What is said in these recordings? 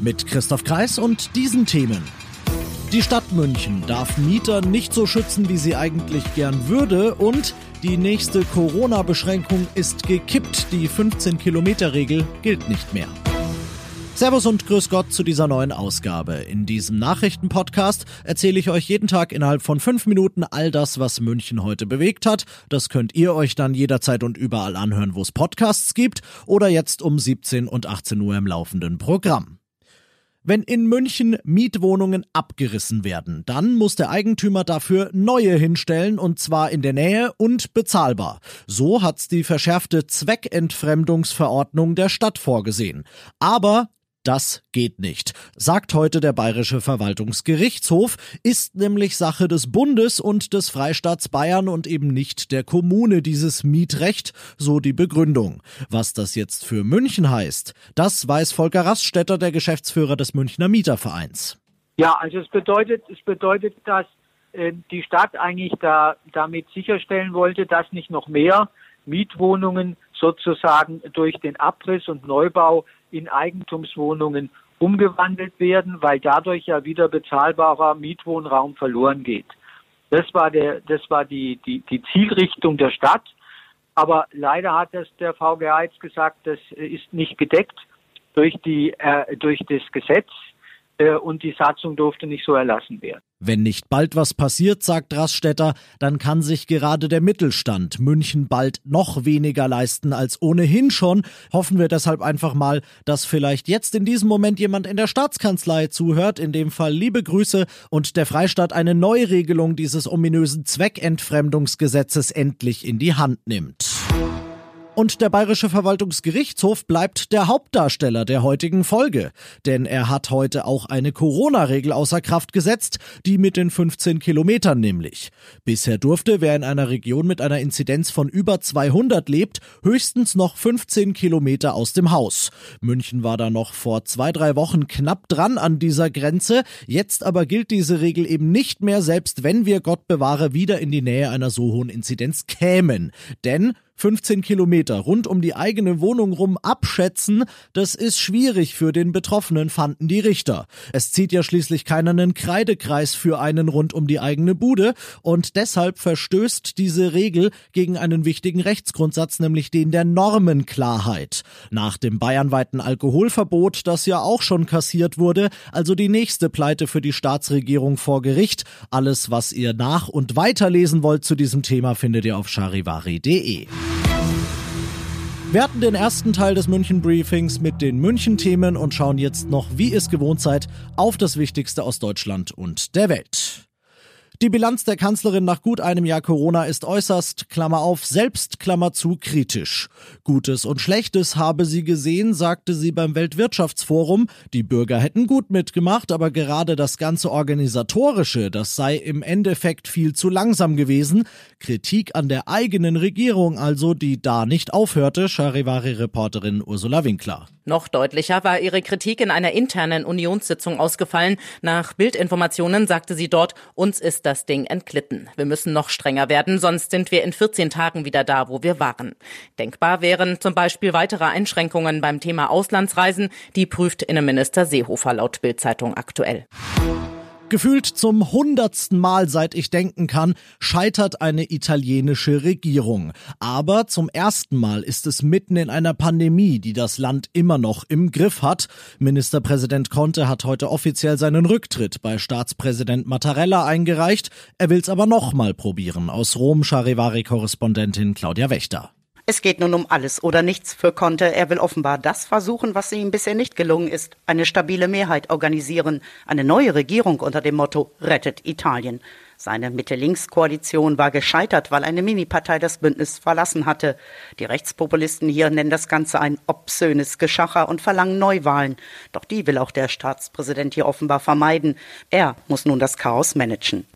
Mit Christoph Kreis und diesen Themen. Die Stadt München darf Mieter nicht so schützen, wie sie eigentlich gern würde und die nächste Corona-Beschränkung ist gekippt. Die 15-Kilometer-Regel gilt nicht mehr. Servus und Grüß Gott zu dieser neuen Ausgabe. In diesem Nachrichtenpodcast erzähle ich euch jeden Tag innerhalb von fünf Minuten all das, was München heute bewegt hat. Das könnt ihr euch dann jederzeit und überall anhören, wo es Podcasts gibt oder jetzt um 17 und 18 Uhr im laufenden Programm. Wenn in München Mietwohnungen abgerissen werden, dann muss der Eigentümer dafür neue hinstellen und zwar in der Nähe und bezahlbar. So hat's die verschärfte Zweckentfremdungsverordnung der Stadt vorgesehen. Aber das geht nicht, sagt heute der Bayerische Verwaltungsgerichtshof, ist nämlich Sache des Bundes und des Freistaats Bayern und eben nicht der Kommune dieses Mietrecht, so die Begründung. Was das jetzt für München heißt, das weiß Volker Raststätter, der Geschäftsführer des Münchner Mietervereins. Ja, also es bedeutet, es bedeutet, dass äh, die Stadt eigentlich da damit sicherstellen wollte, dass nicht noch mehr Mietwohnungen sozusagen durch den Abriss und Neubau in Eigentumswohnungen umgewandelt werden, weil dadurch ja wieder bezahlbarer Mietwohnraum verloren geht. Das war der, das war die, die, die Zielrichtung der Stadt. Aber leider hat das der VGA jetzt gesagt, das ist nicht gedeckt durch die, äh, durch das Gesetz und die Satzung durfte nicht so erlassen werden. Wenn nicht bald was passiert, sagt Raststätter, dann kann sich gerade der Mittelstand München bald noch weniger leisten als ohnehin schon. Hoffen wir deshalb einfach mal, dass vielleicht jetzt in diesem Moment jemand in der Staatskanzlei zuhört, in dem Fall liebe Grüße und der Freistaat eine Neuregelung dieses ominösen Zweckentfremdungsgesetzes endlich in die Hand nimmt. Und der Bayerische Verwaltungsgerichtshof bleibt der Hauptdarsteller der heutigen Folge. Denn er hat heute auch eine Corona-Regel außer Kraft gesetzt, die mit den 15 Kilometern nämlich. Bisher durfte, wer in einer Region mit einer Inzidenz von über 200 lebt, höchstens noch 15 Kilometer aus dem Haus. München war da noch vor zwei, drei Wochen knapp dran an dieser Grenze. Jetzt aber gilt diese Regel eben nicht mehr, selbst wenn wir Gott bewahre wieder in die Nähe einer so hohen Inzidenz kämen. Denn 15 Kilometer rund um die eigene Wohnung rum abschätzen, das ist schwierig für den Betroffenen, fanden die Richter. Es zieht ja schließlich keiner einen Kreidekreis für einen rund um die eigene Bude und deshalb verstößt diese Regel gegen einen wichtigen Rechtsgrundsatz, nämlich den der Normenklarheit. Nach dem bayernweiten Alkoholverbot, das ja auch schon kassiert wurde, also die nächste Pleite für die Staatsregierung vor Gericht. Alles, was ihr nach und weiterlesen wollt zu diesem Thema, findet ihr auf charivari.de. Wir hatten den ersten Teil des München Briefings mit den München-Themen und schauen jetzt noch, wie ihr es gewohnt seid, auf das Wichtigste aus Deutschland und der Welt. Die Bilanz der Kanzlerin nach gut einem Jahr Corona ist äußerst, Klammer auf, selbst, Klammer zu, kritisch. Gutes und Schlechtes habe sie gesehen, sagte sie beim Weltwirtschaftsforum. Die Bürger hätten gut mitgemacht, aber gerade das ganze Organisatorische, das sei im Endeffekt viel zu langsam gewesen. Kritik an der eigenen Regierung also, die da nicht aufhörte, Charivari-Reporterin Ursula Winkler. Noch deutlicher war ihre Kritik in einer internen Unionssitzung ausgefallen. Nach Bildinformationen sagte sie dort, uns ist das Ding entglitten. Wir müssen noch strenger werden, sonst sind wir in 14 Tagen wieder da, wo wir waren. Denkbar wären zum Beispiel weitere Einschränkungen beim Thema Auslandsreisen, die prüft Innenminister Seehofer laut Bildzeitung aktuell. Gefühlt zum hundertsten Mal, seit ich denken kann, scheitert eine italienische Regierung. Aber zum ersten Mal ist es mitten in einer Pandemie, die das Land immer noch im Griff hat. Ministerpräsident Conte hat heute offiziell seinen Rücktritt bei Staatspräsident Mattarella eingereicht. Er will's aber nochmal probieren. Aus Rom Charivari-Korrespondentin Claudia Wächter. Es geht nun um alles oder nichts für Conte. Er will offenbar das versuchen, was ihm bisher nicht gelungen ist. Eine stabile Mehrheit organisieren. Eine neue Regierung unter dem Motto Rettet Italien. Seine Mitte-Links-Koalition war gescheitert, weil eine Minipartei das Bündnis verlassen hatte. Die Rechtspopulisten hier nennen das Ganze ein obszönes Geschacher und verlangen Neuwahlen. Doch die will auch der Staatspräsident hier offenbar vermeiden. Er muss nun das Chaos managen.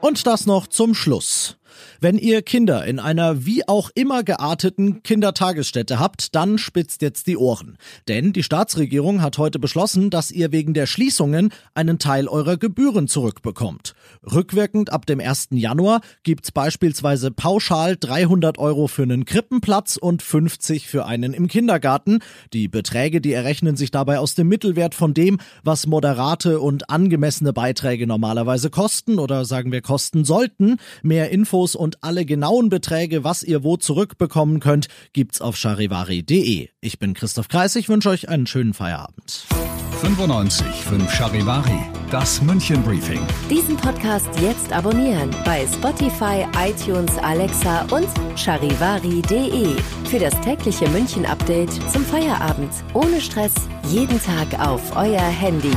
Und das noch zum Schluss. Wenn ihr Kinder in einer wie auch immer gearteten Kindertagesstätte habt, dann spitzt jetzt die Ohren. Denn die Staatsregierung hat heute beschlossen, dass ihr wegen der Schließungen einen Teil eurer Gebühren zurückbekommt. Rückwirkend ab dem 1. Januar gibt's beispielsweise pauschal 300 Euro für einen Krippenplatz und 50 für einen im Kindergarten. Die Beträge, die errechnen sich dabei aus dem Mittelwert von dem, was moderate und angemessene Beiträge normalerweise kosten oder sagen wir kosten sollten. Mehr Infos Infos und alle genauen Beträge, was ihr wo zurückbekommen könnt, gibt's auf charivari.de. Ich bin Christoph Kreis, ich wünsche euch einen schönen Feierabend. 95 5 Charivari, das München Briefing. Diesen Podcast jetzt abonnieren bei Spotify, iTunes, Alexa und charivari.de. Für das tägliche München Update zum Feierabend. Ohne Stress, jeden Tag auf euer Handy.